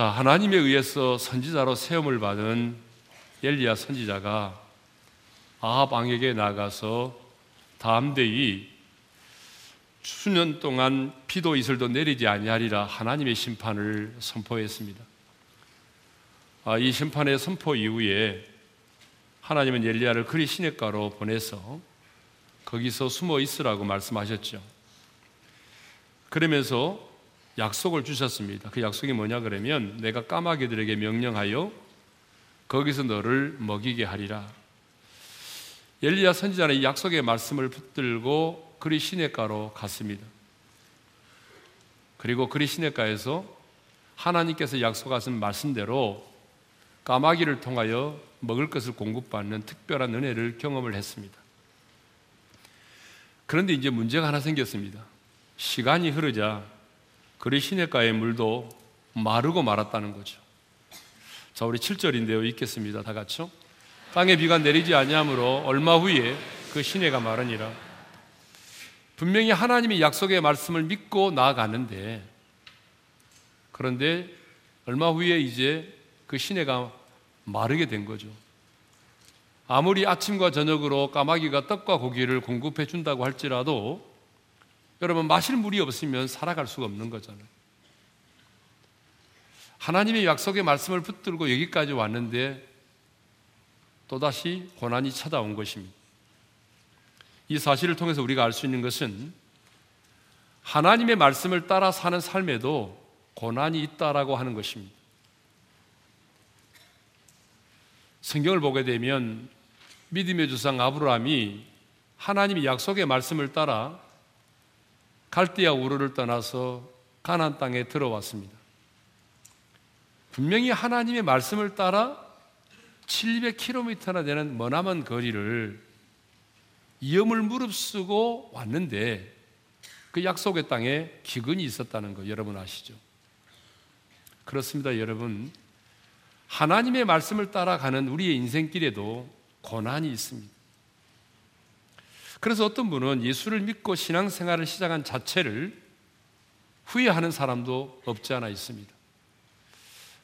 자, 하나님에 의해서 선지자로 세움을 받은 엘리야 선지자가 아합 왕에게 나가서 다음대이 수년 동안 피도 이슬도 내리지 아니하리라 하나님의 심판을 선포했습니다. 아, 이 심판의 선포 이후에 하나님은 엘리야를 그리 시냇가로 보내서 거기서 숨어 있으라고 말씀하셨죠. 그러면서 약속을 주셨습니다. 그 약속이 뭐냐 그러면 내가 까마귀들에게 명령하여 거기서 너를 먹이게 하리라. 엘리야 선지자는 이 약속의 말씀을 붙들고 그리 시냇가로 갔습니다. 그리고 그리 시냇가에서 하나님께서 약속하신 말씀대로 까마귀를 통하여 먹을 것을 공급받는 특별한 은혜를 경험을 했습니다. 그런데 이제 문제가 하나 생겼습니다. 시간이 흐르자 그리 시냇가의 물도 마르고 말았다는 거죠. 자, 우리 7절인데요. 읽겠습니다. 다 같이요. 땅에 비가 내리지 아니하므로 얼마 후에 그 시내가 마르니라. 분명히 하나님이 약속의 말씀을 믿고 나아가는데 그런데 얼마 후에 이제 그 시내가 마르게 된 거죠. 아무리 아침과 저녁으로 까마귀가 떡과 고기를 공급해 준다고 할지라도 여러분 마실 물이 없으면 살아갈 수가 없는 거잖아요. 하나님의 약속의 말씀을 붙들고 여기까지 왔는데 또다시 고난이 찾아온 것입니다. 이 사실을 통해서 우리가 알 수 있는 것은 하나님의 말씀을 따라 사는 삶에도 고난이 있다라고 하는 것입니다. 성경을 보게 되면 믿음의 주상 아브라함이 하나님의 약속의 말씀을 따라 갈대아 우르를 떠나서 가나안 땅에 들어왔습니다. 분명히 하나님의 말씀을 따라 700km나 되는 머나먼 거리를 위험을 무릅쓰고 왔는데 그 약속의 땅에 기근이 있었다는 거 여러분 아시죠? 그렇습니다, 여러분. 하나님의 말씀을 따라가는 우리의 인생길에도 고난이 있습니다. 그래서 어떤 분은 예수를 믿고 신앙생활을 시작한 자체를 후회하는 사람도 없지 않아 있습니다.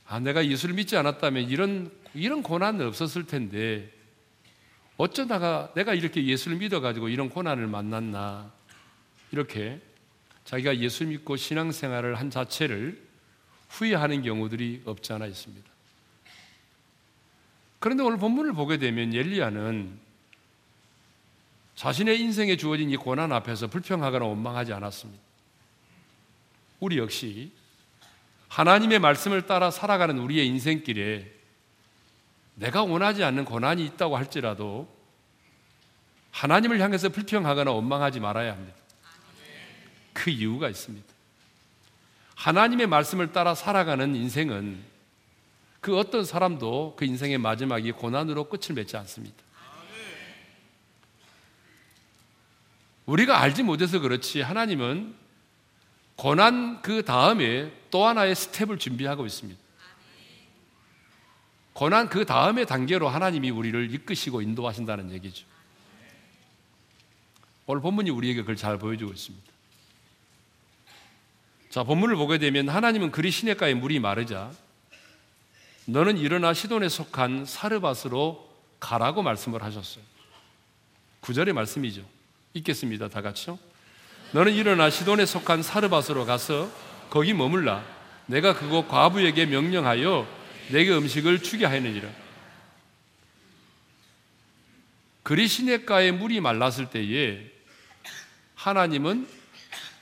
아, 내가 예수를 믿지 않았다면 이런 이런 고난은 없었을 텐데 어쩌다가 내가 이렇게 예수를 믿어가지고 이런 고난을 만났나 이렇게 자기가 예수 믿고 신앙생활을 한 자체를 후회하는 경우들이 없지 않아 있습니다. 그런데 오늘 본문을 보게 되면 엘리야는 자신의 인생에 주어진 이 고난 앞에서 불평하거나 원망하지 않았습니다. 우리 역시 하나님의 말씀을 따라 살아가는 우리의 인생길에 내가 원하지 않는 고난이 있다고 할지라도 하나님을 향해서 불평하거나 원망하지 말아야 합니다. 그 이유가 있습니다. 하나님의 말씀을 따라 살아가는 인생은 그 어떤 사람도 그 인생의 마지막이 고난으로 끝을 맺지 않습니다. 우리가 알지 못해서 그렇지 하나님은 고난 그 다음에 또 하나의 스텝을 준비하고 있습니다. 고난 그 다음의 단계로 하나님이 우리를 이끄시고 인도하신다는 얘기죠. 오늘 본문이 우리에게 그걸 잘 보여주고 있습니다. 자, 본문을 보게 되면 하나님은 그리 시냇가에 물이 마르자 너는 일어나 시돈에 속한 사르밧으로 가라고 말씀을 하셨어요. 구절의 말씀이죠. 읽겠습니다. 다 같이요. 너는 일어나 시돈에 속한 사르밧으로 가서 거기 머물라. 내가 그곳 과부에게 명령하여 내게 음식을 주게 하느니라. 그리시네가의 물이 말랐을 때에 하나님은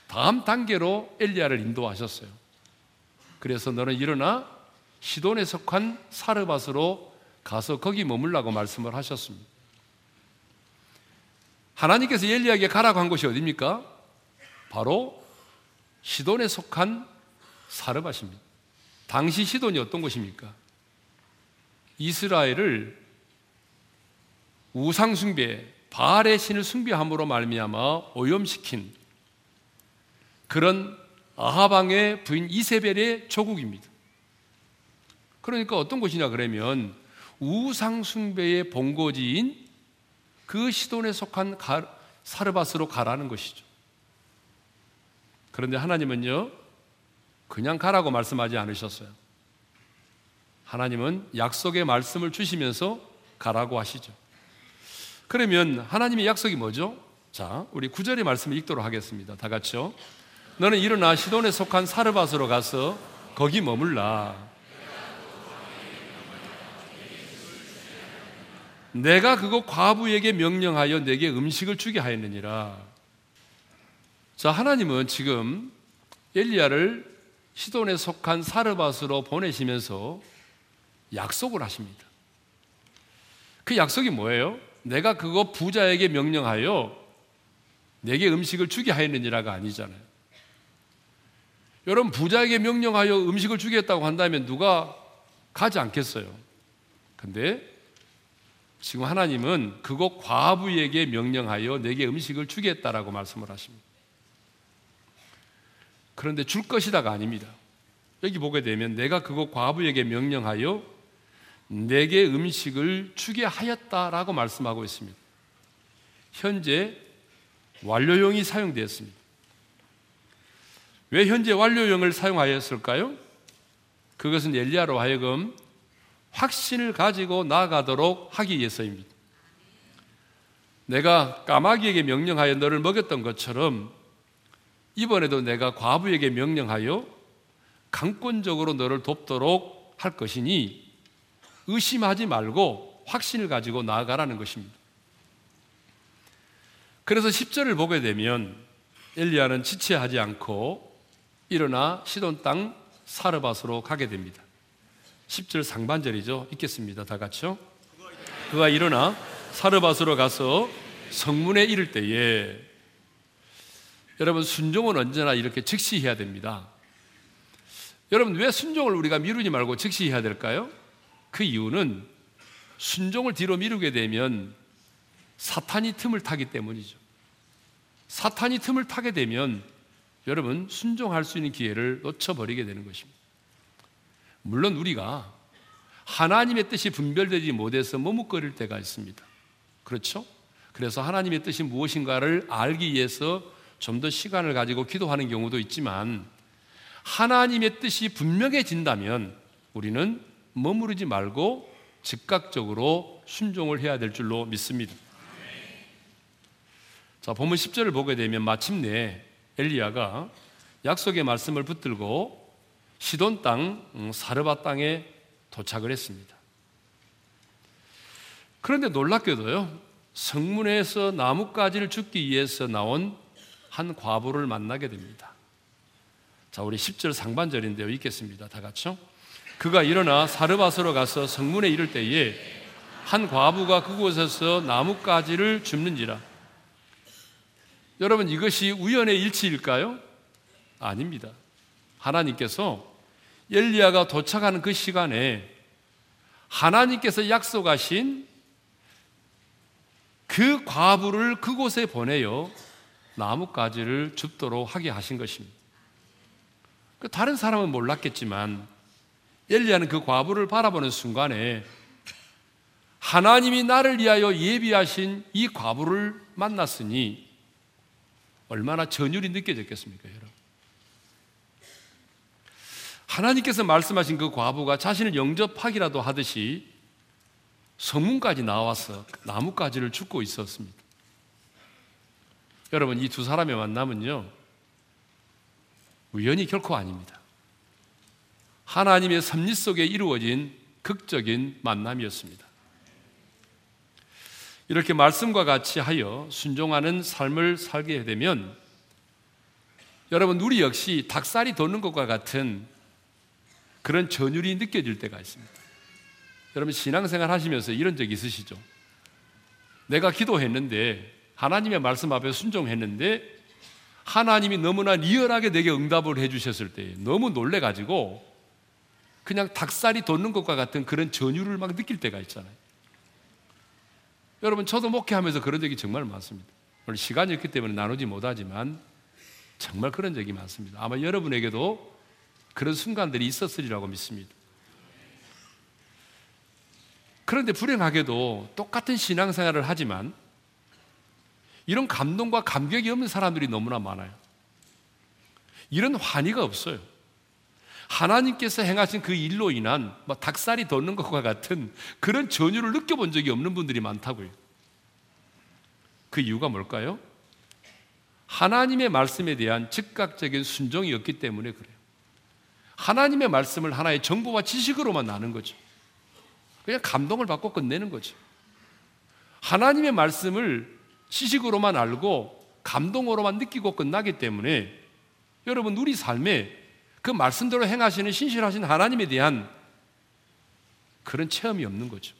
다음 단계로 엘리야를 인도하셨어요. 그래서 너는 일어나 시돈에 속한 사르밧으로 가서 거기 머물라고 말씀을 하셨습니다. 하나님께서 엘리야에게 가라고 한 곳이 어디입니까? 바로 시돈에 속한 사르밧입니다. 당시 시돈이 어떤 곳입니까? 이스라엘을 우상 숭배, 바알의 신을 숭배함으로 말미암아 오염시킨 그런 아하방의 부인 이세벨의 조국입니다. 그러니까 어떤 곳이냐 그러면 우상 숭배의 본거지인 그 시돈에 속한 사르밧으로 가라는 것이죠. 그런데 하나님은요, 그냥 가라고 말씀하지 않으셨어요. 하나님은 약속의 말씀을 주시면서 가라고 하시죠. 그러면 하나님의 약속이 뭐죠? 자, 우리 구절의 말씀을 읽도록 하겠습니다. 다 같이요. 너는 일어나 시돈에 속한 사르밧으로 가서 거기 머물라. 내가 그거 과부에게 명령하여 내게 음식을 주게 하였느니라. 자, 하나님은 지금 엘리야를 시돈에 속한 사르밧으로 보내시면서 약속을 하십니다. 그 약속이 뭐예요? 내가 그거 부자에게 명령하여 내게 음식을 주게 하였느니라가 아니잖아요. 여러분 부자에게 명령하여 음식을 주겠다고 한다면 누가 가지 않겠어요. 근데 지금 하나님은 그곳 과부에게 명령하여 내게 음식을 주겠다라고 말씀을 하십니다. 그런데 줄 것이다가 아닙니다. 여기 보게 되면 내가 그곳 과부에게 명령하여 내게 음식을 주게 하였다라고 말씀하고 있습니다. 현재 완료형이 사용되었습니다. 왜 현재 완료형을 사용하였을까요? 그것은 엘리야로 하여금 확신을 가지고 나아가도록 하기 위해서입니다. 내가 까마귀에게 명령하여 너를 먹였던 것처럼 이번에도 내가 과부에게 명령하여 강권적으로 너를 돕도록 할 것이니 의심하지 말고 확신을 가지고 나아가라는 것입니다. 그래서 10절을 보게 되면 엘리야는 지체하지 않고 일어나 시돈 땅 사르밧으로 가게 됩니다. 10절 상반절이죠. 읽겠습니다. 다 같이요. 그가 일어나 사르밧으로 가서 성문에 이를 때에 여러분 순종은 언제나 이렇게 즉시 해야 됩니다. 여러분 왜 순종을 우리가 미루지 말고 즉시 해야 될까요? 그 이유는 순종을 뒤로 미루게 되면 사탄이 틈을 타기 때문이죠. 사탄이 틈을 타게 되면 여러분 순종할 수 있는 기회를 놓쳐버리게 되는 것입니다. 물론 우리가 하나님의 뜻이 분별되지 못해서 머뭇거릴 때가 있습니다. 그렇죠? 그래서 하나님의 뜻이 무엇인가를 알기 위해서 좀 더 시간을 가지고 기도하는 경우도 있지만 하나님의 뜻이 분명해진다면 우리는 머무르지 말고 즉각적으로 순종을 해야 될 줄로 믿습니다. 자, 본문 10절을 보게 되면 마침내 엘리야가 약속의 말씀을 붙들고 시돈 땅 음, 사르밧 땅에 도착을 했습니다. 그런데 놀랍게도요. 성문에서 나뭇가지를 줍기 위해서 나온 한 과부를 만나게 됩니다. 자, 우리 10절 상반절인데요. 읽겠습니다. 다 같이요. 그가 일어나 사르밧으로 가서 성문에 이를 때에 한 과부가 그곳에서 나뭇가지를 줍는지라. 여러분 이것이 우연의 일치일까요? 아닙니다. 하나님께서 엘리야가 도착하는 그 시간에 하나님께서 약속하신 그 과부를 그곳에 보내어 나뭇가지를 줍도록 하게 하신 것입니다. 그 다른 사람은 몰랐겠지만 엘리야는 그 과부를 바라보는 순간에 하나님이 나를 위하여 예비하신 이 과부를 만났으니 얼마나 전율이 느껴졌겠습니까, 여러분? 하나님께서 말씀하신 그 과부가 자신을 영접하기라도 하듯이 성문까지 나와서 나뭇가지를 줍고 있었습니다. 여러분, 이 두 사람의 만남은요, 우연이 결코 아닙니다. 하나님의 섭리 속에 이루어진 극적인 만남이었습니다. 이렇게 말씀과 같이 하여 순종하는 삶을 살게 되면 여러분 우리 역시 닭살이 돋는 것과 같은 그런 전율이 느껴질 때가 있습니다. 여러분 신앙생활 하시면서 이런 적 있으시죠? 내가 기도했는데 하나님의 말씀 앞에 순종했는데 하나님이 너무나 리얼하게 내게 응답을 해주셨을 때 너무 놀래가지고 그냥 닭살이 돋는 것과 같은 그런 전율을 막 느낄 때가 있잖아요. 여러분, 저도 목회하면서 그런 적이 정말 많습니다. 오늘 시간이 없기 때문에 나누지 못하지만 정말 그런 적이 많습니다. 아마 여러분에게도 그런 순간들이 있었으리라고 믿습니다. 그런데 불행하게도 똑같은 신앙생활을 하지만 이런 감동과 감격이 없는 사람들이 너무나 많아요. 이런 환희가 없어요. 하나님께서 행하신 그 일로 인한 뭐 닭살이 돋는 것과 같은 그런 전율을 느껴본 적이 없는 분들이 많다고요. 그 이유가 뭘까요? 하나님의 말씀에 대한 즉각적인 순종이 없기 때문에 그래요. 하나님의 말씀을 하나의 정보와 지식으로만 나는 거죠. 그냥 감동을 받고 끝내는 거죠. 하나님의 말씀을 지식으로만 알고 감동으로만 느끼고 끝나기 때문에 여러분 우리 삶에 그 말씀대로 행하시는 신실하신 하나님에 대한 그런 체험이 없는 거죠.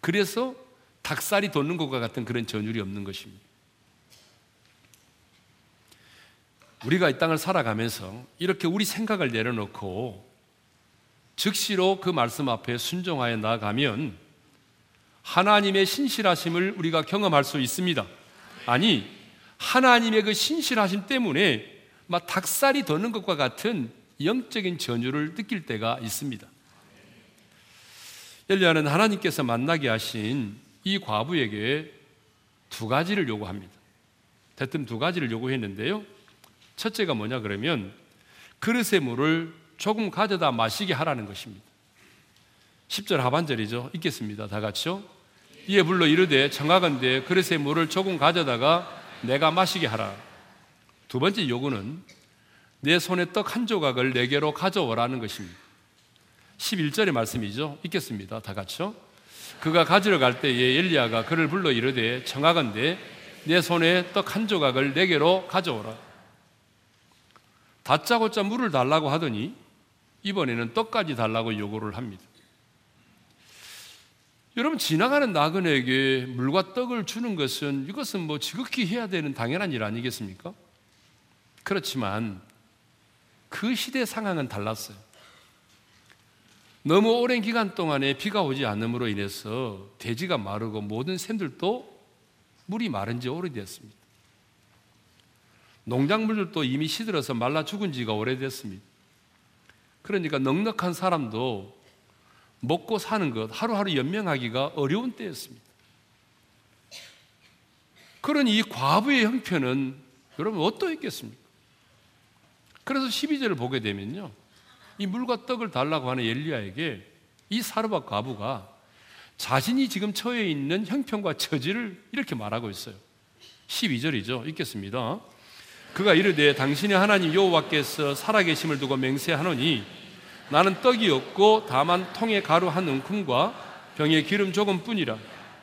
그래서 닭살이 돋는 것과 같은 그런 전율이 없는 것입니다. 우리가 이 땅을 살아가면서 이렇게 우리 생각을 내려놓고 즉시로 그 말씀 앞에 순종하여 나아가면 하나님의 신실하심을 우리가 경험할 수 있습니다. 아니, 하나님의 그 신실하심 때문에 막 닭살이 도는 것과 같은 영적인 전율을 느낄 때가 있습니다. 엘리야는 하나님께서 만나게 하신 이 과부에게 두 가지를 요구합니다. 대뜸 두 가지를 요구했는데요. 첫째가 뭐냐 그러면 그릇의 물을 조금 가져다 마시게 하라는 것입니다. 10절 하반절이죠. 읽겠습니다. 다 같이요. 이에 불러 이르되 청하건대 그릇의 물을 조금 가져다가 내가 마시게 하라. 두 번째 요구는 내 손에 떡 한 조각을 내게로 가져오라는 것입니다. 11절의 말씀이죠. 읽겠습니다. 다 같이요. 그가 가지러 갈 때에 엘리야가 그를 불러 이르되 청하건대 내 손에 떡 한 조각을 내게로 가져오라. 다짜고짜 물을 달라고 하더니 이번에는 떡까지 달라고 요구를 합니다. 여러분 지나가는 나그네에게 물과 떡을 주는 것은 이것은 뭐 지극히 해야 되는 당연한 일 아니겠습니까? 그렇지만 그 시대 상황은 달랐어요. 너무 오랜 기간 동안에 비가 오지 않음으로 인해서 대지가 마르고 모든 샘들도 물이 마른 지 오래됐습니다. 농작물들도 이미 시들어서 말라 죽은 지가 오래됐습니다. 그러니까 넉넉한 사람도 먹고 사는 것 하루하루 연명하기가 어려운 때였습니다. 그러니 이 과부의 형편은 여러분 어떠했겠습니까? 그래서 12절을 보게 되면요. 이 물과 떡을 달라고 하는 엘리야에게 이 사르밧 과부가 자신이 지금 처해 있는 형편과 처지를 이렇게 말하고 있어요. 12절이죠. 읽겠습니다. 그가 이르되 당신의 하나님 여호와께서 살아계심을 두고 맹세하노니 나는 떡이 없고 다만 통에 가루 한 움큼과 병에 기름 조금뿐이라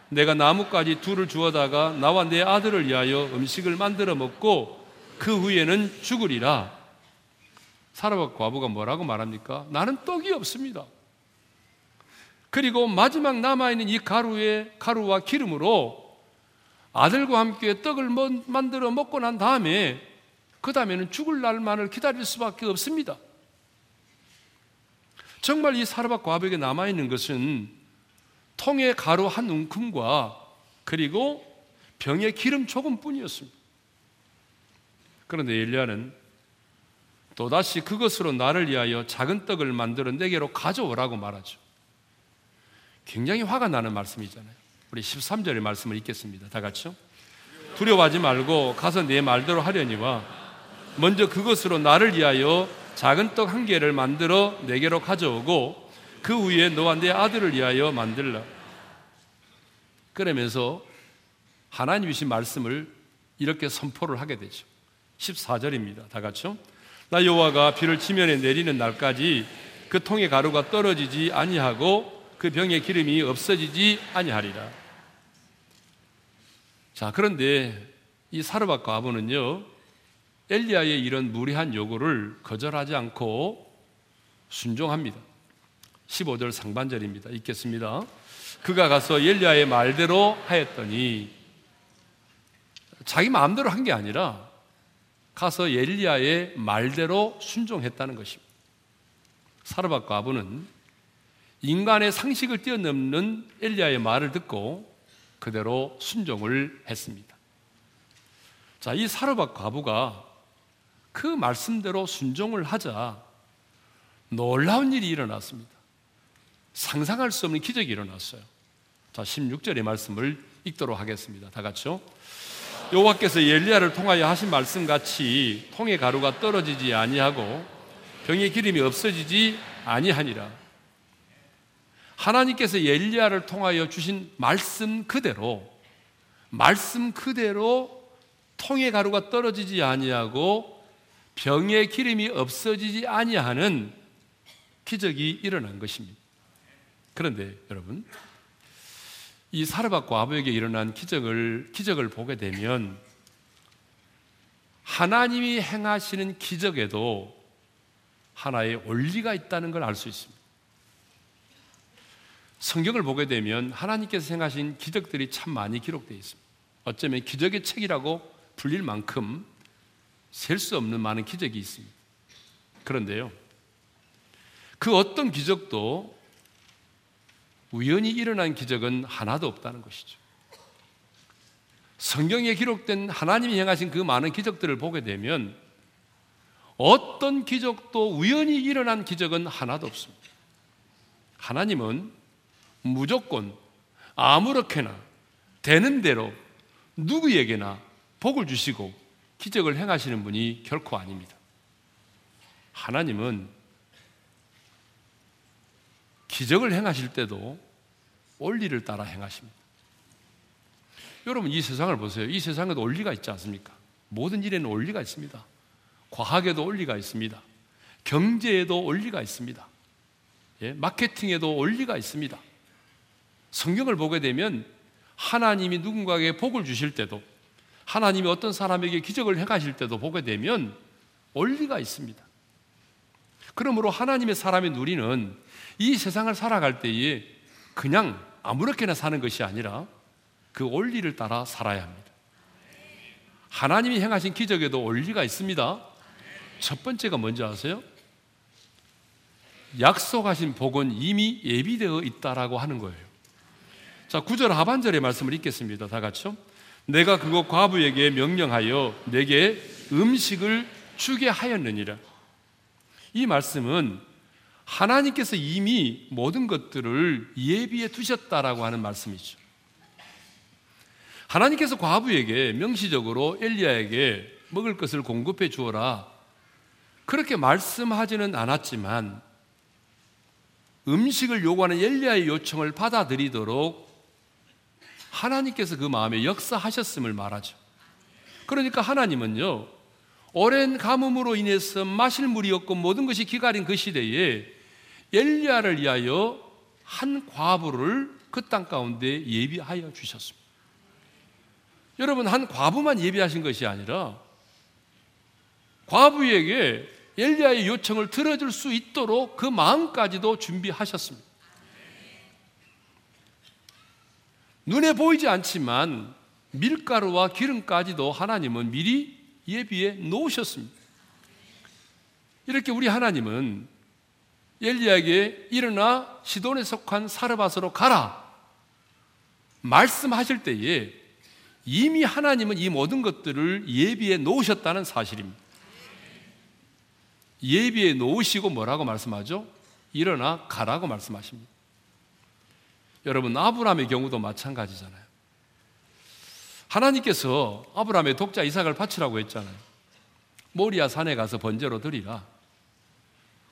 내가 나뭇가지 둘을 주어다가 나와 내 아들을 위하여 음식을 만들어 먹고 그 후에는 죽으리라 사라밧 과부가 뭐라고 말합니까? 나는 떡이 없습니다. 그리고 마지막 남아있는 이 가루의 가루와 기름으로 아들과 함께 떡을 만들어 먹고 난 다음에 그 다음에는 죽을 날만을 기다릴 수밖에 없습니다. 정말 이 사르밧 과부에게 남아있는 것은 통의 가루 한 움큼과 그리고 병의 기름 조금 뿐이었습니다. 그런데 엘리야는 또다시 그것으로 나를 위하여 작은 떡을 만들어 내게로 가져오라고 말하죠. 굉장히 화가 나는 말씀이잖아요. 우리 13절의 말씀을 읽겠습니다. 다 같이요. 두려워하지 말고 가서 내 말대로 하려니와 먼저 그것으로 나를 위하여 작은 떡 한 개를 만들어 내게로 가져오고 그 후에 너와 내 아들을 위하여 만들라. 그러면서 하나님 이신 말씀을 이렇게 선포를 하게 되죠. 14절입니다. 다 같이요. 나 여호와가 비를 지면에 내리는 날까지 그 통의 가루가 떨어지지 아니하고 그 병의 기름이 없어지지 아니하리라. 자, 그런데 이 사르밧 과부는요, 엘리야의 이런 무리한 요구를 거절하지 않고 순종합니다. 15절 상반절입니다. 읽겠습니다. 그가 가서 엘리야의 말대로 하였더니 자기 마음대로 한 게 아니라 가서 엘리야의 말대로 순종했다는 것입니다. 사르밧 과부는 인간의 상식을 뛰어넘는 엘리야의 말을 듣고 그대로 순종을 했습니다. 자, 이 사르밧 과부가 그 말씀대로 순종을 하자 놀라운 일이 일어났습니다. 상상할 수 없는 기적이 일어났어요. 자, 16절의 말씀을 읽도록 하겠습니다. 다 같이요. 여호와께서 엘리야를 통하여 하신 말씀 같이 통의 가루가 떨어지지 아니하고 병의 기름이 없어지지 아니하니라. 하나님께서 엘리야를 통하여 주신 말씀 그대로 말씀 그대로 통의 가루가 떨어지지 아니하고 병의 기름이 없어지지 아니하는 기적이 일어난 것입니다. 그런데 여러분 이 사르밧 과부에게 일어난 기적을 기적을 보게 되면 하나님이 행하시는 기적에도 하나의 원리가 있다는 걸 알 수 있습니다. 성경을 보게 되면 하나님께서 행하신 기적들이 참 많이 기록되어 있습니다. 어쩌면 기적의 책이라고 불릴 만큼 셀 수 없는 많은 기적이 있습니다. 그런데요, 그 어떤 기적도 우연히 일어난 기적은 하나도 없다는 것이죠. 성경에 기록된 하나님이 행하신 그 많은 기적들을 보게 되면 어떤 기적도 우연히 일어난 기적은 하나도 없습니다. 하나님은 무조건 아무렇게나 되는 대로 누구에게나 복을 주시고 기적을 행하시는 분이 결코 아닙니다. 하나님은 기적을 행하실 때도 원리를 따라 행하십니다. 여러분 이 세상을 보세요. 이 세상에도 원리가 있지 않습니까? 모든 일에는 원리가 있습니다. 과학에도 원리가 있습니다. 경제에도 원리가 있습니다. 예, 마케팅에도 원리가 있습니다. 성경을 보게 되면 하나님이 누군가에게 복을 주실 때도 하나님이 어떤 사람에게 기적을 행하실 때도 보게 되면 원리가 있습니다. 그러므로 하나님의 사람의 누리는 이 세상을 살아갈 때에 그냥 아무렇게나 사는 것이 아니라 그 원리를 따라 살아야 합니다. 하나님이 행하신 기적에도 원리가 있습니다. 첫 번째가 뭔지 아세요? 약속하신 복은 이미 예비되어 있다라고 하는 거예요. 자, 9절 하반절의 말씀을 읽겠습니다. 다 같이요. 내가 그곳 과부에게 명령하여 내게 음식을 주게 하였느니라. 이 말씀은 하나님께서 이미 모든 것들을 예비해 두셨다라고 하는 말씀이죠. 하나님께서 과부에게 명시적으로 엘리야에게 먹을 것을 공급해 주어라. 그렇게 말씀하지는 않았지만 음식을 요구하는 엘리야의 요청을 받아들이도록 하나님께서 그 마음에 역사하셨음을 말하죠. 그러니까 하나님은요, 오랜 가뭄으로 인해서 마실 물이 없고 모든 것이 기가린 그 시대에 엘리야를 위하여 한 과부를 그 땅 가운데 예비하여 주셨습니다. 여러분, 한 과부만 예비하신 것이 아니라 과부에게 엘리야의 요청을 들어줄 수 있도록 그 마음까지도 준비하셨습니다. 눈에 보이지 않지만 밀가루와 기름까지도 하나님은 미리 예비해 놓으셨습니다. 이렇게 우리 하나님은 엘리야에게 일어나 시돈에 속한 사르밧으로 가라 말씀하실 때에 이미 하나님은 이 모든 것들을 예비해 놓으셨다는 사실입니다. 예비해 놓으시고 뭐라고 말씀하죠? 일어나 가라고 말씀하십니다. 여러분 아브라함의 경우도 마찬가지잖아요. 하나님께서 아브라함의 독자 이삭을 바치라고 했잖아요. 모리아 산에 가서 번제로 드리라.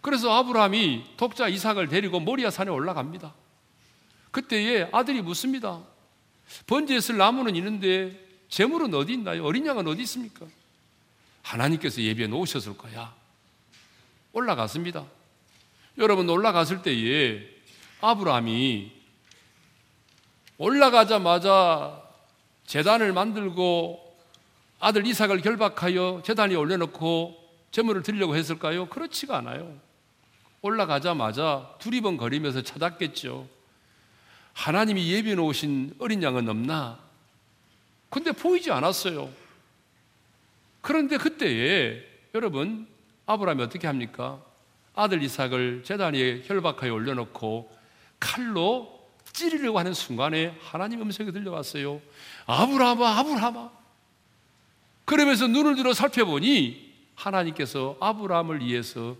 그래서 아브라함이 독자 이삭을 데리고 모리아 산에 올라갑니다. 그때에 아들이 묻습니다. 번제에 쓸 나무는 있는데 재물은 어디 있나요? 어린 양은 어디 있습니까? 하나님께서 예비해 놓으셨을 거야. 올라갔습니다. 여러분 올라갔을 때에 아브라함이 올라가자마자 재단을 만들고 아들 이삭을 결박하여 재단에 올려놓고 제물을 드리려고 했을까요? 그렇지가 않아요. 올라가자마자 두리번거리면서 찾았겠죠. 하나님이 예비해 놓으신 어린 양은 없나? 근데 보이지 않았어요. 그런데 그때에 여러분 아브라함이 어떻게 합니까? 아들 이삭을 재단 위에 혈박하여 올려놓고 칼로 찌르려고 하는 순간에 하나님 음성이 들려왔어요. 아브라함아, 아브라함아. 그러면서 눈을 들어 살펴보니 하나님께서 아브라함을 위해서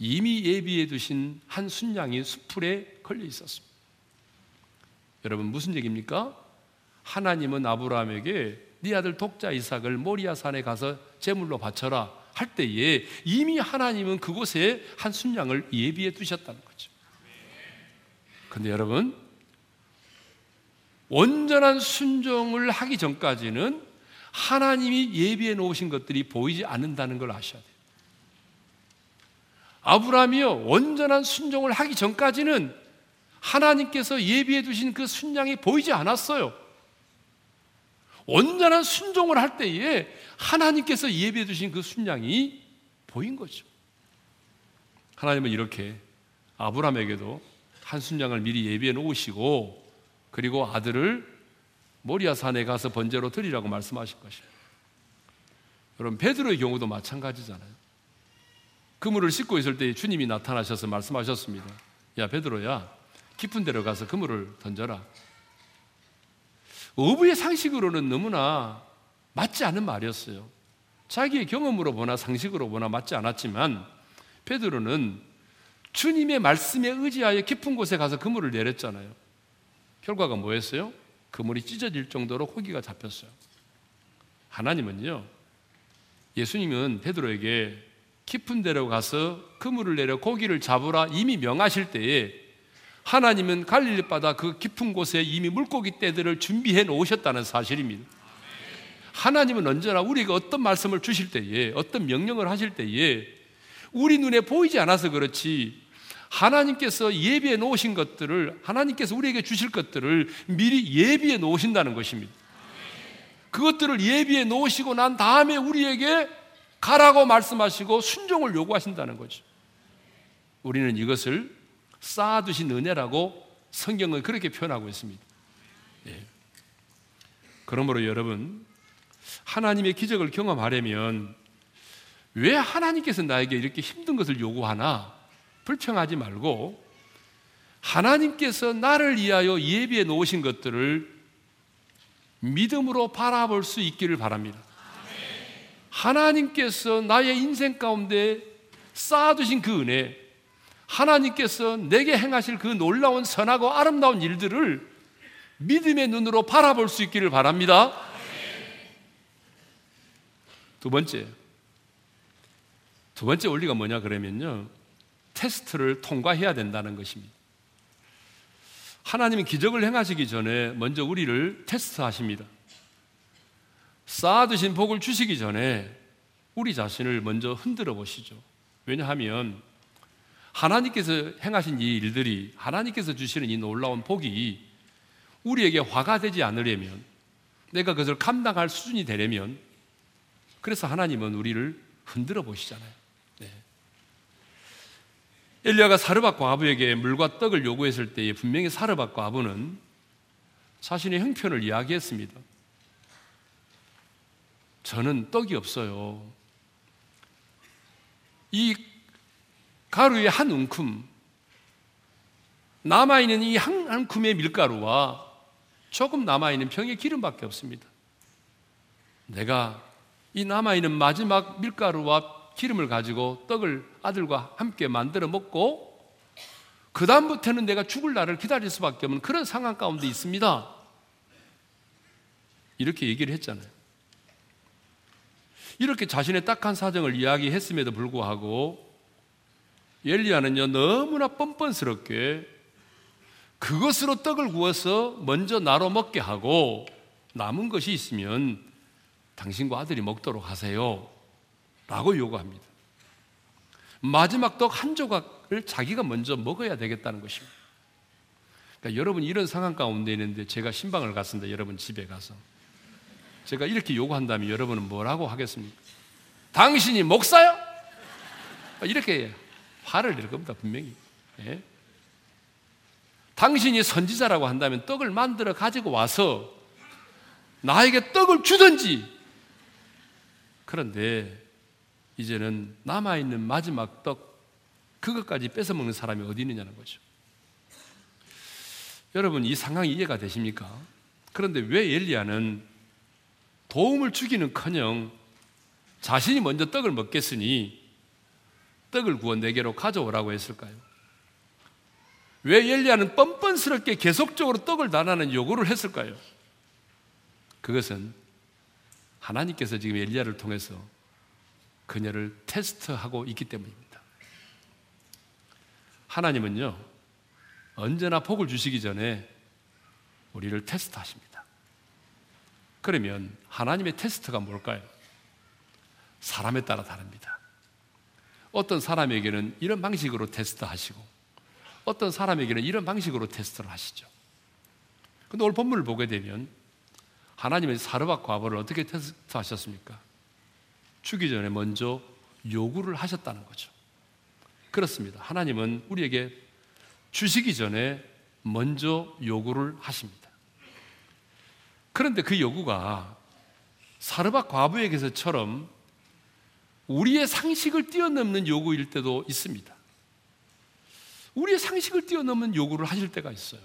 이미 예비해 두신 한 순양이 수풀에 걸려 있었습니다. 여러분 무슨 얘기입니까? 하나님은 아브라함에게 네 아들 독자 이삭을 모리아 산에 가서 제물로 바쳐라 할 때에 이미 하나님은 그곳에 한 순양을 예비해 두셨다는 거죠. 근데 여러분, 온전한 순종을 하기 전까지는 하나님이 예비해 놓으신 것들이 보이지 않는다는 걸 아셔야 돼요. 아브라함이요, 온전한 순종을 하기 전까지는 하나님께서 예비해 두신 그 순양이 보이지 않았어요. 온전한 순종을 할 때에 하나님께서 예비해 두신 그 순양이 보인 거죠. 하나님은 이렇게 아브라함에게도 한 순양을 미리 예비해 놓으시고 그리고 아들을 모리아 산에 가서 번제로 드리라고 말씀하신 것이에요. 여러분 베드로의 경우도 마찬가지잖아요. 그물을 씻고 있을 때 주님이 나타나셔서 말씀하셨습니다. 야 베드로야 깊은 데로 가서 그물을 던져라. 어부의 상식으로는 너무나 맞지 않은 말이었어요. 자기의 경험으로 보나 상식으로 보나 맞지 않았지만 베드로는 주님의 말씀에 의지하여 깊은 곳에 가서 그물을 내렸잖아요. 결과가 뭐였어요? 그물이 찢어질 정도로 고기가 잡혔어요. 하나님은요, 예수님은 베드로에게 깊은 데로 가서 그물을 내려 고기를 잡으라 이미 명하실 때에 하나님은 갈릴리 바다 그 깊은 곳에 이미 물고기 떼들을 준비해 놓으셨다는 사실입니다. 하나님은 언제나 우리가 어떤 말씀을 주실 때에 어떤 명령을 하실 때에 우리 눈에 보이지 않아서 그렇지 하나님께서 예비해 놓으신 것들을 하나님께서 우리에게 주실 것들을 미리 예비해 놓으신다는 것입니다. 그것들을 예비해 놓으시고 난 다음에 우리에게 가라고 말씀하시고 순종을 요구하신다는 거죠. 우리는 이것을 쌓아두신 은혜라고 성경은 그렇게 표현하고 있습니다. 예. 그러므로 여러분, 하나님의 기적을 경험하려면 왜 하나님께서 나에게 이렇게 힘든 것을 요구하나? 불평하지 말고 하나님께서 나를 위하여 예비해 놓으신 것들을 믿음으로 바라볼 수 있기를 바랍니다. 하나님께서 나의 인생 가운데 쌓아두신 그 은혜, 하나님께서 내게 행하실 그 놀라운 선하고 아름다운 일들을 믿음의 눈으로 바라볼 수 있기를 바랍니다. 두 번째. 두 번째 원리가 뭐냐 그러면요. 테스트를 통과해야 된다는 것입니다. 하나님은 기적을 행하시기 전에 먼저 우리를 테스트하십니다. 쌓아두신 복을 주시기 전에 우리 자신을 먼저 흔들어 보시죠. 왜냐하면 하나님께서 행하신 이 일들이 하나님께서 주시는 이 놀라운 복이 우리에게 화가 되지 않으려면 내가 그것을 감당할 수준이 되려면 그래서 하나님은 우리를 흔들어 보시잖아요. 엘리야가 사르밧과 아부에게 물과 떡을 요구했을 때에 분명히 사르밧과 아부는 자신의 형편을 이야기했습니다. 저는 떡이 없어요. 이 가루의 한 움큼, 남아있는 이한 큼의 밀가루와 조금 남아있는 병의 기름밖에 없습니다. 내가 이 남아있는 마지막 밀가루와 기름을 가지고 떡을 아들과 함께 만들어 먹고 그 다음부터는 내가 죽을 날을 기다릴 수밖에 없는 그런 상황 가운데 있습니다. 이렇게 얘기를 했잖아요. 이렇게 자신의 딱한 사정을 이야기했음에도 불구하고 엘리야는요 너무나 뻔뻔스럽게 그것으로 떡을 구워서 먼저 나로 먹게 하고 남은 것이 있으면 당신과 아들이 먹도록 하세요. 라고 요구합니다. 마지막 떡 한 조각을 자기가 먼저 먹어야 되겠다는 것입니다. 그러니까 여러분 이런 상황 가운데 있는데 제가 신방을 갔습니다. 여러분 집에 가서. 제가 이렇게 요구한다면 여러분은 뭐라고 하겠습니까? 당신이 목사요? 이렇게 화를 낼 겁니다, 분명히. 예? 당신이 선지자라고 한다면 떡을 만들어 가지고 와서 나에게 떡을 주든지. 그런데 이제는 남아있는 마지막 떡, 그것까지 뺏어먹는 사람이 어디 있느냐는 거죠. 여러분, 이 상황이 이해가 되십니까? 그런데 왜 엘리야는 도움을 주기는 커녕 자신이 먼저 떡을 먹겠으니 떡을 구워 내게로 가져오라고 했을까요? 왜 엘리야는 뻔뻔스럽게 계속적으로 떡을 달라는 요구를 했을까요? 그것은 하나님께서 지금 엘리야를 통해서 그녀를 테스트하고 있기 때문입니다. 하나님은요, 언제나 복을 주시기 전에 우리를 테스트하십니다. 그러면 하나님의 테스트가 뭘까요? 사람에 따라 다릅니다. 어떤 사람에게는 이런 방식으로 테스트하시고 어떤 사람에게는 이런 방식으로 테스트를 하시죠. 근데 오늘 본문을 보게 되면 하나님의 사르밧 과부를 어떻게 테스트하셨습니까? 죽기 전에 먼저 요구를 하셨다는 거죠. 그렇습니다. 하나님은 우리에게 주시기 전에 먼저 요구를 하십니다. 그런데 그 요구가 사르밧 과부에게서처럼 우리의 상식을 뛰어넘는 요구일 때도 있습니다. 우리의 상식을 뛰어넘는 요구를 하실 때가 있어요.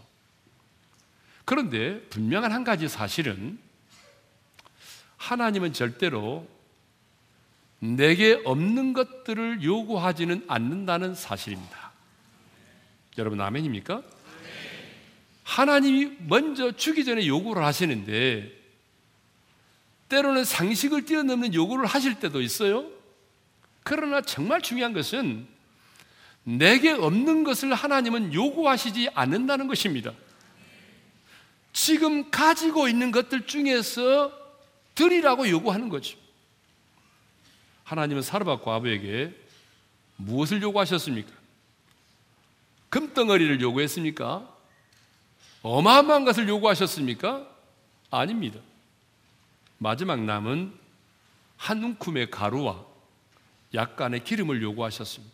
그런데 분명한 한 가지 사실은 하나님은 절대로 내게 없는 것들을 요구하지는 않는다는 사실입니다. 여러분, 아멘입니까? 하나님이 먼저 주기 전에 요구를 하시는데, 때로는 상식을 뛰어넘는 요구를 하실 때도 있어요. 그러나 정말 중요한 것은 내게 없는 것을 하나님은 요구하시지 않는다는 것입니다. 지금 가지고 있는 것들 중에서 드리라고 요구하는 거죠. 하나님은 사르밧 과부에게 무엇을 요구하셨습니까? 금덩어리를 요구했습니까? 어마어마한 것을 요구하셨습니까? 아닙니다. 마지막 남은 한 움큼의 가루와 약간의 기름을 요구하셨습니다.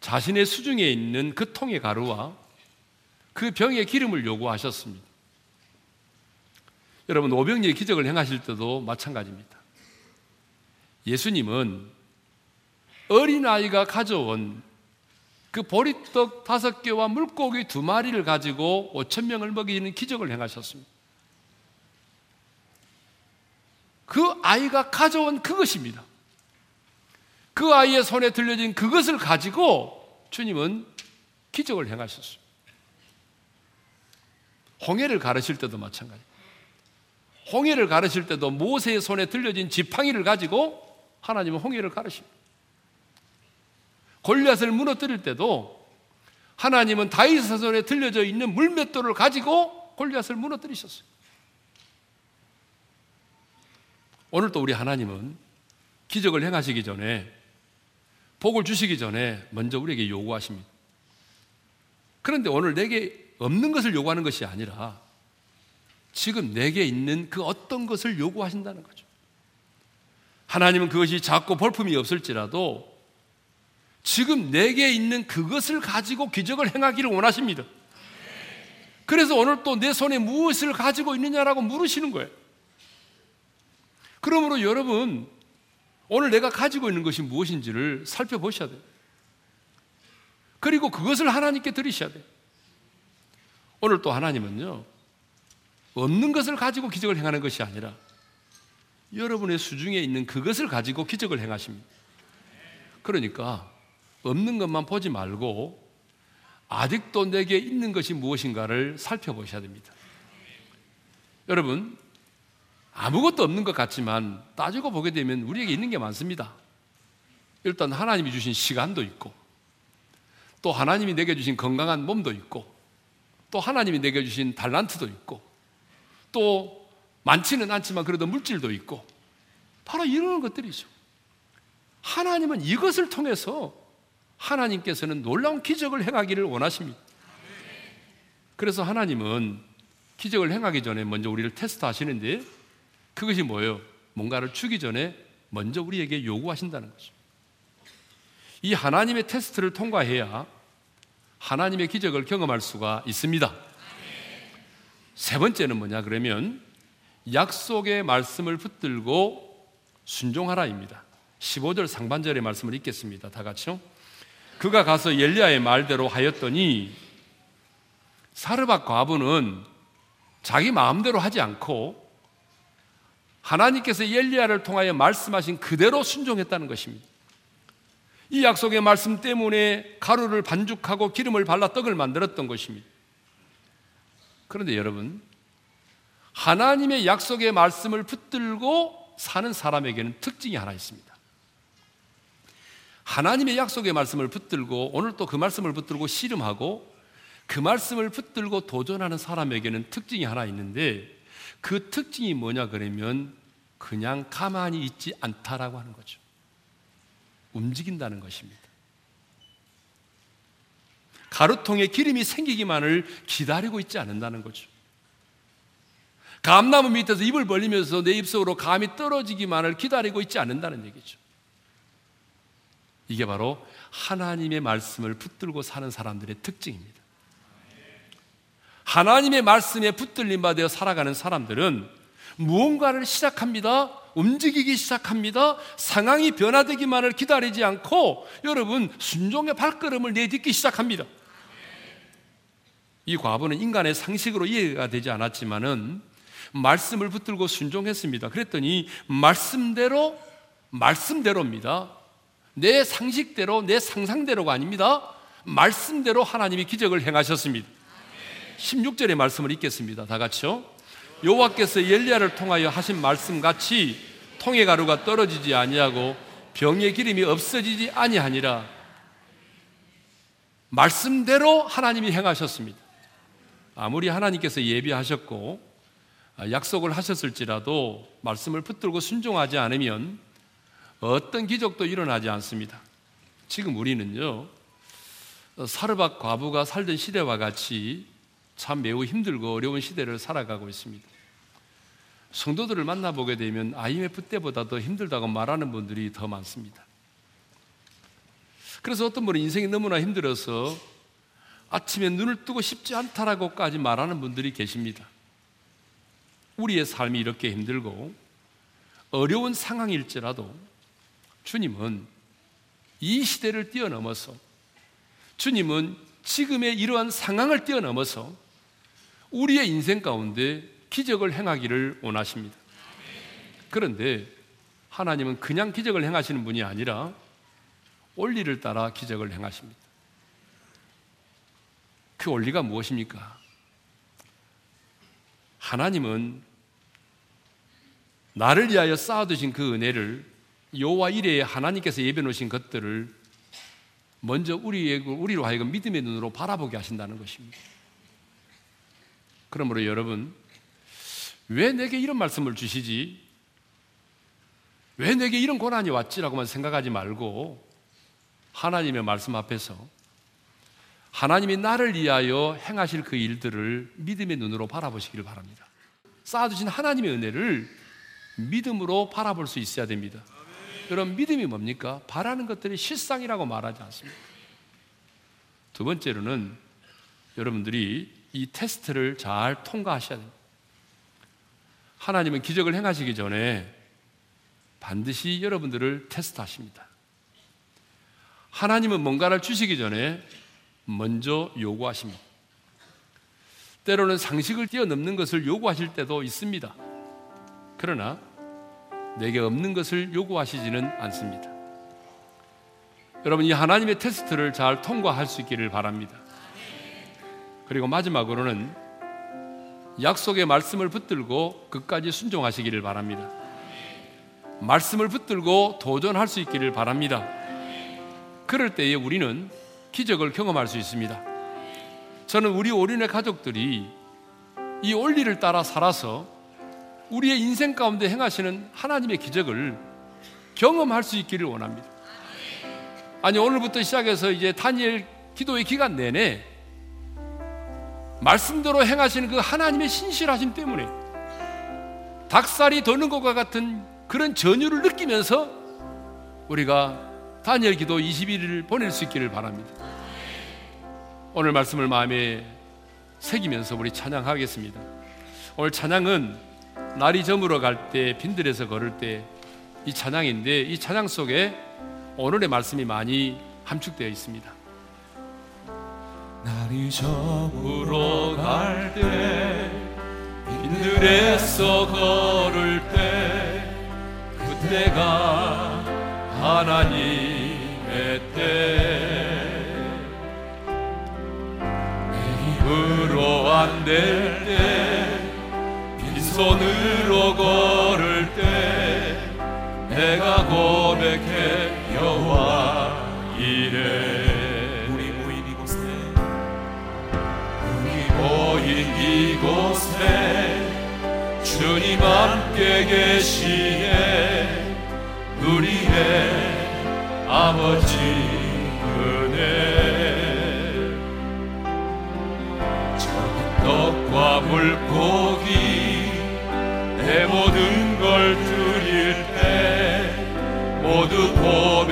자신의 수중에 있는 그 통의 가루와 그 병의 기름을 요구하셨습니다. 여러분, 오병리의 기적을 행하실 때도 마찬가지입니다. 예수님은 어린아이가 가져온 그 보리떡 다섯 개와 물고기 두 마리를 가지고 오천 명을 먹이는 기적을 행하셨습니다. 그 아이가 가져온 그것입니다. 그 아이의 손에 들려진 그것을 가지고 주님은 기적을 행하셨습니다. 홍해를 가르칠 때도 마찬가지. 홍해를 가르칠 때도 모세의 손에 들려진 지팡이를 가지고 하나님은 홍해를 가르십니다. 골리앗을 무너뜨릴 때도 하나님은 다윗의 손에 들려져 있는 물맷돌을 가지고 골리앗을 무너뜨리셨어요. 오늘 또 우리 하나님은 기적을 행하시기 전에 복을 주시기 전에 먼저 우리에게 요구하십니다. 그런데 오늘 내게 없는 것을 요구하는 것이 아니라 지금 내게 있는 그 어떤 것을 요구하신다는 거죠. 하나님은 그것이 작고 볼품이 없을지라도 지금 내게 있는 그것을 가지고 기적을 행하기를 원하십니다. 그래서 오늘 또 내 손에 무엇을 가지고 있느냐라고 물으시는 거예요. 그러므로 여러분, 오늘 내가 가지고 있는 것이 무엇인지를 살펴보셔야 돼요. 그리고 그것을 하나님께 드리셔야 돼요. 오늘 또 하나님은요, 없는 것을 가지고 기적을 행하는 것이 아니라 여러분의 수중에 있는 그것을 가지고 기적을 행하십니다. 그러니까 없는 것만 보지 말고 아직도 내게 있는 것이 무엇인가를 살펴보셔야 됩니다. 여러분, 아무것도 없는 것 같지만 따지고 보게 되면 우리에게 있는 게 많습니다. 일단 하나님이 주신 시간도 있고, 또 하나님이 내게 주신 건강한 몸도 있고, 또 하나님이 내게 주신 달란트도 있고, 또 많지는 않지만 그래도 물질도 있고, 바로 이런 것들이죠. 하나님은 이것을 통해서 하나님께서는 놀라운 기적을 행하기를 원하십니다. 그래서 하나님은 기적을 행하기 전에 먼저 우리를 테스트 하시는데 그것이 뭐예요? 뭔가를 주기 전에 먼저 우리에게 요구하신다는 거죠. 이 하나님의 테스트를 통과해야 하나님의 기적을 경험할 수가 있습니다. 세 번째는 뭐냐 그러면 약속의 말씀을 붙들고 순종하라입니다. 15절 상반절의 말씀을 읽겠습니다. 다 같이요. 그가 가서 엘리야의 말대로 하였더니 사르밧 과부는 자기 마음대로 하지 않고 하나님께서 엘리야를 통하여 말씀하신 그대로 순종했다는 것입니다. 이 약속의 말씀 때문에 가루를 반죽하고 기름을 발라 떡을 만들었던 것입니다. 그런데 여러분, 하나님의 약속의 말씀을 붙들고 사는 사람에게는 특징이 하나 있습니다. 하나님의 약속의 말씀을 붙들고 오늘 또 그 말씀을 붙들고 씨름하고 그 말씀을 붙들고 도전하는 사람에게는 특징이 하나 있는데 그 특징이 뭐냐 그러면 그냥 가만히 있지 않다라고 하는 거죠. 움직인다는 것입니다. 가루통에 기름이 생기기만을 기다리고 있지 않는다는 거죠. 감나무 밑에서 입을 벌리면서 내 입속으로 감이 떨어지기만을 기다리고 있지 않는다는 얘기죠. 이게 바로 하나님의 말씀을 붙들고 사는 사람들의 특징입니다. 하나님의 말씀에 붙들림 받아 살아가는 사람들은 무언가를 시작합니다. 움직이기 시작합니다. 상황이 변화되기만을 기다리지 않고 여러분 순종의 발걸음을 내딛기 시작합니다. 이 과부는 인간의 상식으로 이해가 되지 않았지만은 말씀을 붙들고 순종했습니다. 그랬더니 말씀대로 말씀대로입니다. 내 상식대로 내 상상대로가 아닙니다. 말씀대로 하나님이 기적을 행하셨습니다. 16절의 말씀을 읽겠습니다. 다 같이요. 여호와께서 엘리야를 통하여 하신 말씀 같이 통의 가루가 떨어지지 아니하고 병의 기름이 없어지지 아니하니라. 말씀대로 하나님이 행하셨습니다. 아무리 하나님께서 예비하셨고 약속을 하셨을지라도 말씀을 붙들고 순종하지 않으면 어떤 기적도 일어나지 않습니다. 지금 우리는요, 사르밧 과부가 살던 시대와 같이 참 매우 힘들고 어려운 시대를 살아가고 있습니다. 성도들을 만나보게 되면 IMF 때보다 더 힘들다고 말하는 분들이 더 많습니다. 그래서 어떤 분은 인생이 너무나 힘들어서 아침에 눈을 뜨고 싶지 않다라고까지 말하는 분들이 계십니다. 우리의 삶이 이렇게 힘들고 어려운 상황일지라도 주님은 이 시대를 뛰어넘어서 주님은 지금의 이러한 상황을 뛰어넘어서 우리의 인생 가운데 기적을 행하기를 원하십니다. 그런데 하나님은 그냥 기적을 행하시는 분이 아니라 원리를 따라 기적을 행하십니다. 그 원리가 무엇입니까? 하나님은 나를 위하여 쌓아두신 그 은혜를 여호와 이레에 하나님께서 예배 놓으신 것들을 먼저 우리의 우리로 하여금 믿음의 눈으로 바라보게 하신다는 것입니다. 그러므로 여러분 왜 내게 이런 말씀을 주시지? 왜 내게 이런 고난이 왔지라고만 생각하지 말고 하나님의 말씀 앞에서 하나님이 나를 위하여 행하실 그 일들을 믿음의 눈으로 바라보시기를 바랍니다. 쌓아두신 하나님의 은혜를 믿음으로 바라볼 수 있어야 됩니다. 여러분, 믿음이 뭡니까? 바라는 것들이 실상이라고 말하지 않습니다. 두 번째로는 여러분들이 이 테스트를 잘 통과하셔야 됩니다. 하나님은 기적을 행하시기 전에 반드시 여러분들을 테스트하십니다. 하나님은 뭔가를 주시기 전에 먼저 요구하십니다. 때로는 상식을 뛰어넘는 것을 요구하실 때도 있습니다. 그러나 내게 없는 것을 요구하시지는 않습니다. 여러분, 이 하나님의 테스트를 잘 통과할 수 있기를 바랍니다. 그리고 마지막으로는 약속의 말씀을 붙들고 끝까지 순종하시기를 바랍니다. 말씀을 붙들고 도전할 수 있기를 바랍니다. 그럴 때에 우리는 기적을 경험할 수 있습니다. 저는 우리 오륜의 가족들이 이 원리를 따라 살아서 우리의 인생 가운데 행하시는 하나님의 기적을 경험할 수 있기를 원합니다. 아니 오늘부터 시작해서 이제 다니엘 기도의 기간 내내 말씀대로 행하시는 그 하나님의 신실하심 때문에 닭살이 도는 것과 같은 그런 전율을 느끼면서 우리가 다니엘 기도 21일을 보낼 수 있기를 바랍니다. 오늘 말씀을 마음에 새기면서 우리 찬양하겠습니다. 오늘 찬양은 날이 저물어 갈 때 빈들에서 걸을 때 이 찬양인데 이 찬양 속에 오늘의 말씀이 많이 함축되어 있습니다. 날이 저물어 갈 때 빈들에서 걸을 때 그때가 하나님의 때내 힘으로 안 될 때 오른손으로 걸을 때 내가 고백해 여호와 이래 우리 모인 이곳에. 우리 모인 이곳에 주님 함께 계시네. 우리의 아버지 은혜. 저 떡과 물고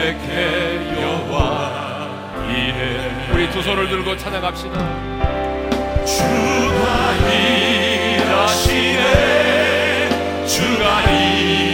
고백해 여호와 이래 우리 두 손을 들고 찬양합시다. 주가 일하시네 주가 일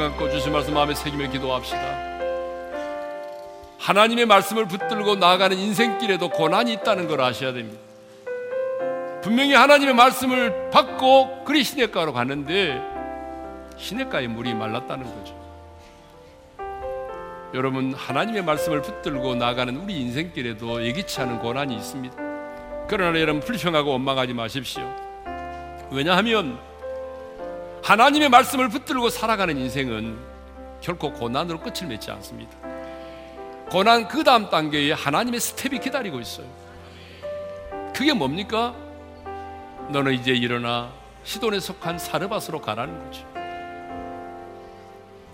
우리 한번 눈을 감고 주신 말씀 마음에 새기며 기도합시다. 하나님의 말씀을 붙들고 나아가는 인생길에도 고난이 있다는 걸 아셔야 됩니다. 분명히 하나님의 말씀을 받고 그리 시냇가로 갔는데 시냇가에 물이 말랐다는 거죠. 여러분 하나님의 말씀을 붙들고 나아가는 우리 인생길에도 예기치 않은 고난이 있습니다. 그러나 여러분 불평하고 원망하지 마십시오. 왜냐하면 하나님의 말씀을 붙들고 살아가는 인생은 결코 고난으로 끝을 맺지 않습니다. 고난 그 다음 단계에 하나님의 스텝이 기다리고 있어요. 그게 뭡니까? 너는 이제 일어나 시돈에 속한 사르밧으로 가라는 거죠.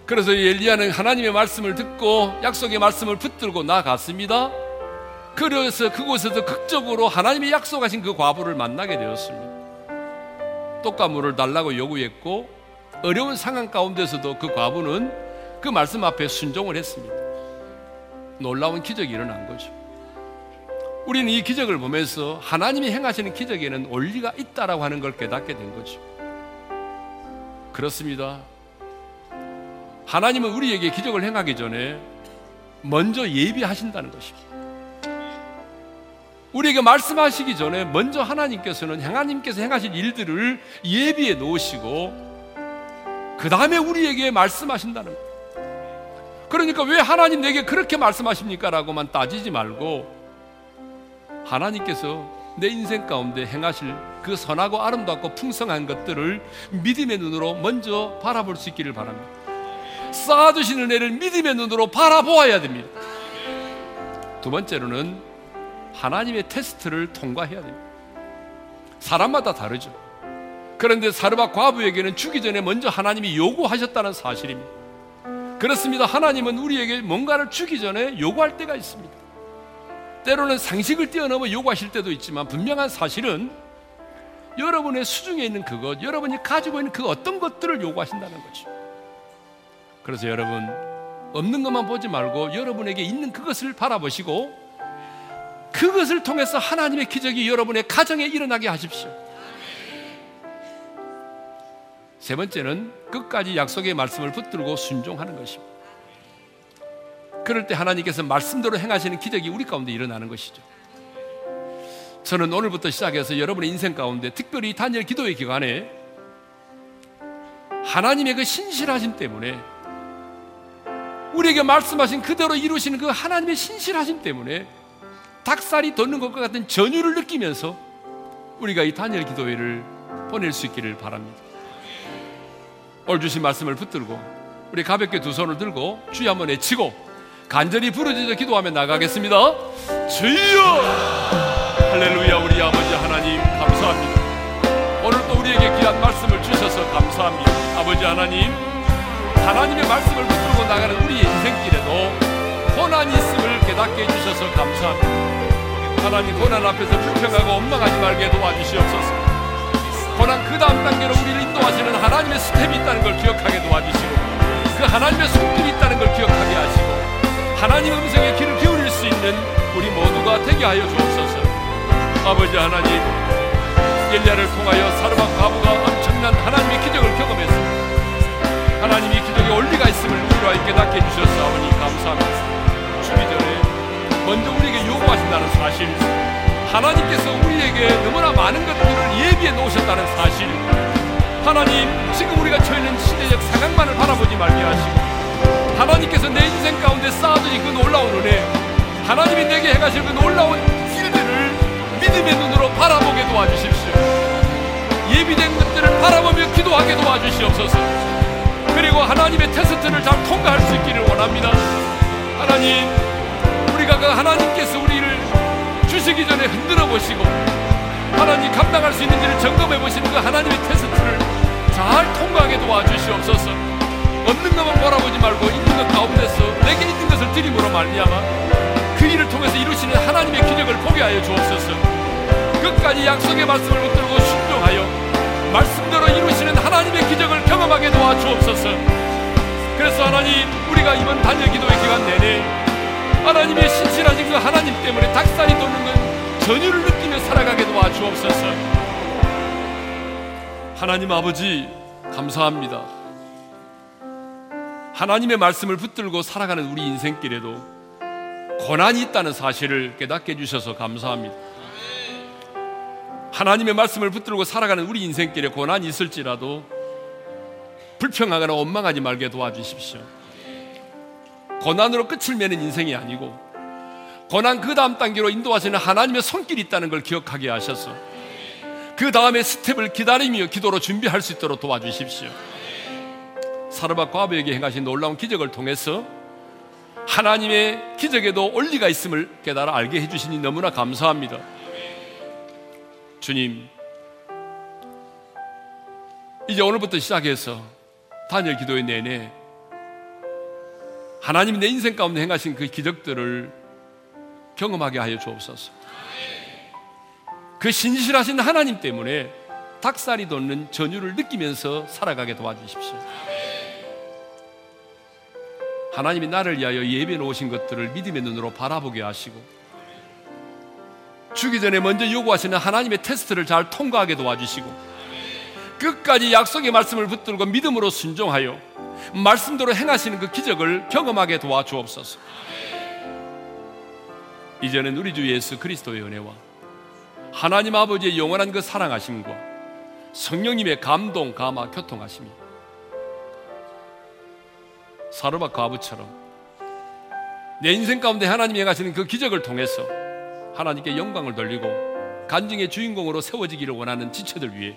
그래서 엘리야는 하나님의 말씀을 듣고 약속의 말씀을 붙들고 나갔습니다. 그래서 그곳에서 극적으로 하나님의 약속하신 그 과부를 만나게 되었습니다. 떡과 물을 달라고 요구했고 어려운 상황 가운데서도 그 과부는 그 말씀 앞에 순종을 했습니다. 놀라운 기적이 일어난 거죠. 우리는 이 기적을 보면서 하나님이 행하시는 기적에는 원리가 있다라고 하는 걸 깨닫게 된 거죠. 그렇습니다. 하나님은 우리에게 기적을 행하기 전에 먼저 예비하신다는 것입니다. 우리에게 말씀하시기 전에 먼저 하나님께서는 하나님께서 행하실 일들을 예비해 놓으시고 그 다음에 우리에게 말씀하신다는 거예요. 그러니까 왜 하나님 내게 그렇게 말씀하십니까? 라고만 따지지 말고 하나님께서 내 인생 가운데 행하실 그 선하고 아름답고 풍성한 것들을 믿음의 눈으로 먼저 바라볼 수 있기를 바랍니다. 쌓아두시는 애를 믿음의 눈으로 바라보아야 됩니다. 두 번째로는 하나님의 테스트를 통과해야 됩니다. 사람마다 다르죠. 그런데 사르밧 과부에게는 죽기 전에 먼저 하나님이 요구하셨다는 사실입니다. 그렇습니다. 하나님은 우리에게 뭔가를 주기 전에 요구할 때가 있습니다. 때로는 상식을 뛰어넘어 요구하실 때도 있지만 분명한 사실은 여러분의 수중에 있는 그것, 여러분이 가지고 있는 그 어떤 것들을 요구하신다는 거죠. 그래서 여러분 없는 것만 보지 말고 여러분에게 있는 그것을 바라보시고 그것을 통해서 하나님의 기적이 여러분의 가정에 일어나게 하십시오. 세 번째는 끝까지 약속의 말씀을 붙들고 순종하는 것입니다. 그럴 때 하나님께서 말씀대로 행하시는 기적이 우리 가운데 일어나는 것이죠. 저는 오늘부터 시작해서 여러분의 인생 가운데 특별히 단열 기도의 기간에 하나님의 그 신실하심 때문에 우리에게 말씀하신 그대로 이루시는 그 하나님의 신실하심 때문에 닭살이 돋는 것과 같은 전율을 느끼면서 우리가 이 단열 기도회를 보낼 수 있기를 바랍니다. 오늘 주신 말씀을 붙들고 우리 가볍게 두 손을 들고 주여 한번 외치고 간절히 부르짖어 기도하며 나가겠습니다. 주여! 할렐루야 우리 아버지 하나님 감사합니다. 오늘 또 우리에게 귀한 말씀을 주셔서 감사합니다. 아버지 하나님 하나님의 말씀을 붙들고 나가는 우리의 인생길에도 고난이 있음을 깨닫게 해주셔서 감사합니다. 하나님 고난 앞에서 불평하고 원망하지 말게 도와주시옵소서. 고난 그 다음 단계로 우리를 인도하시는 하나님의 스텝이 있다는 걸 기억하게 도와주시고 그 하나님의 손길이 있다는 걸 기억하게 하시고 하나님 음성에 귀를 기울일 수 있는 우리 모두가 되게 하여 주옵소서 아버지 하나님 엘리야를 통하여 사르밧 과부가 엄청난 하나님의 기적을 경험했습니다 하나님이 기적에 원리가 있음을 우리와 깨닫게 해주셨사오니 감사합니다 주기 전에 먼저 우리에게 요구하신다는 사실 하나님께서 우리에게 너무나 많은 것들을 예비해 놓으셨다는 사실 하나님 지금 우리가 처해 있는 시대적 상황만을 바라보지 말게 하시고 하나님께서 내 인생 가운데 쌓아두신 그 놀라운 은혜 하나님이 내게 해가실 그 놀라운 일들을 믿음의 눈으로 바라보게 도와주십시오. 예비된 것들을 바라보며 기도하게 도와주시옵소서. 그리고 하나님의 테스트를 잘 통과할 수 있기를 원합니다. 하나님 우리가 그 하나님께서 우리를 주시기 전에 흔들어 보시고 하나님 감당할 수 있는지를 점검해 보시는 그 하나님의 테스트를 잘 통과하게 도와주시옵소서. 없는 것만 바라보지 말고 있는 것 가운데서 내게 있는 것을 드림으로 말미암아 그 일을 통해서 이루시는 하나님의 기적을 보게 하여 주옵소서. 끝까지 약속의 말씀을 붙들고 순종하여 말씀대로 이루시는 하나님의 기적을 경험하게 도와주옵소서. 그래서 하나님 우리가 이번 단일 기도의 기간 내내 하나님의 신실하신 그 하나님 때문에 닭살이 돋는 건 전율을 느끼며 살아가게 도와주옵소서. 하나님 아버지 감사합니다. 하나님의 말씀을 붙들고 살아가는 우리 인생길에도 고난이 있다는 사실을 깨닫게 해주셔서 감사합니다. 하나님의 말씀을 붙들고 살아가는 우리 인생길에 고난이 있을지라도 불평하거나 원망하지 말게 도와주십시오 고난으로 끝을 맺는 인생이 아니고 고난 그 다음 단계로 인도하시는 하나님의 손길이 있다는 걸 기억하게 하셔서 그 다음에 스텝을 기다리며 기도로 준비할 수 있도록 도와주십시오. 사르밧 과부에게 행하신 놀라운 기적을 통해서 하나님의 기적에도 원리가 있음을 깨달아 알게 해주시니 너무나 감사합니다. 주님, 이제 오늘부터 시작해서 단일 기도의 내내 하나님이 내 인생 가운데 행하신 그 기적들을 경험하게 하여 주옵소서. 그 신실하신 하나님 때문에 닭살이 돋는 전율을 느끼면서 살아가게 도와주십시오. 하나님이 나를 위하여 예배 놓으신 것들을 믿음의 눈으로 바라보게 하시고 주기 전에 먼저 요구하시는 하나님의 테스트를 잘 통과하게 도와주시고 끝까지 약속의 말씀을 붙들고 믿음으로 순종하여 말씀대로 행하시는 그 기적을 경험하게 도와주옵소서. 이제는 우리 주 예수 그리스도의 은혜와 하나님 아버지의 영원한 그 사랑하심과 성령님의 감동, 감화, 교통하심이 사르밧 과부처럼 내 인생 가운데 하나님이 행하시는 그 기적을 통해서 하나님께 영광을 돌리고 간증의 주인공으로 세워지기를 원하는 지체들 위해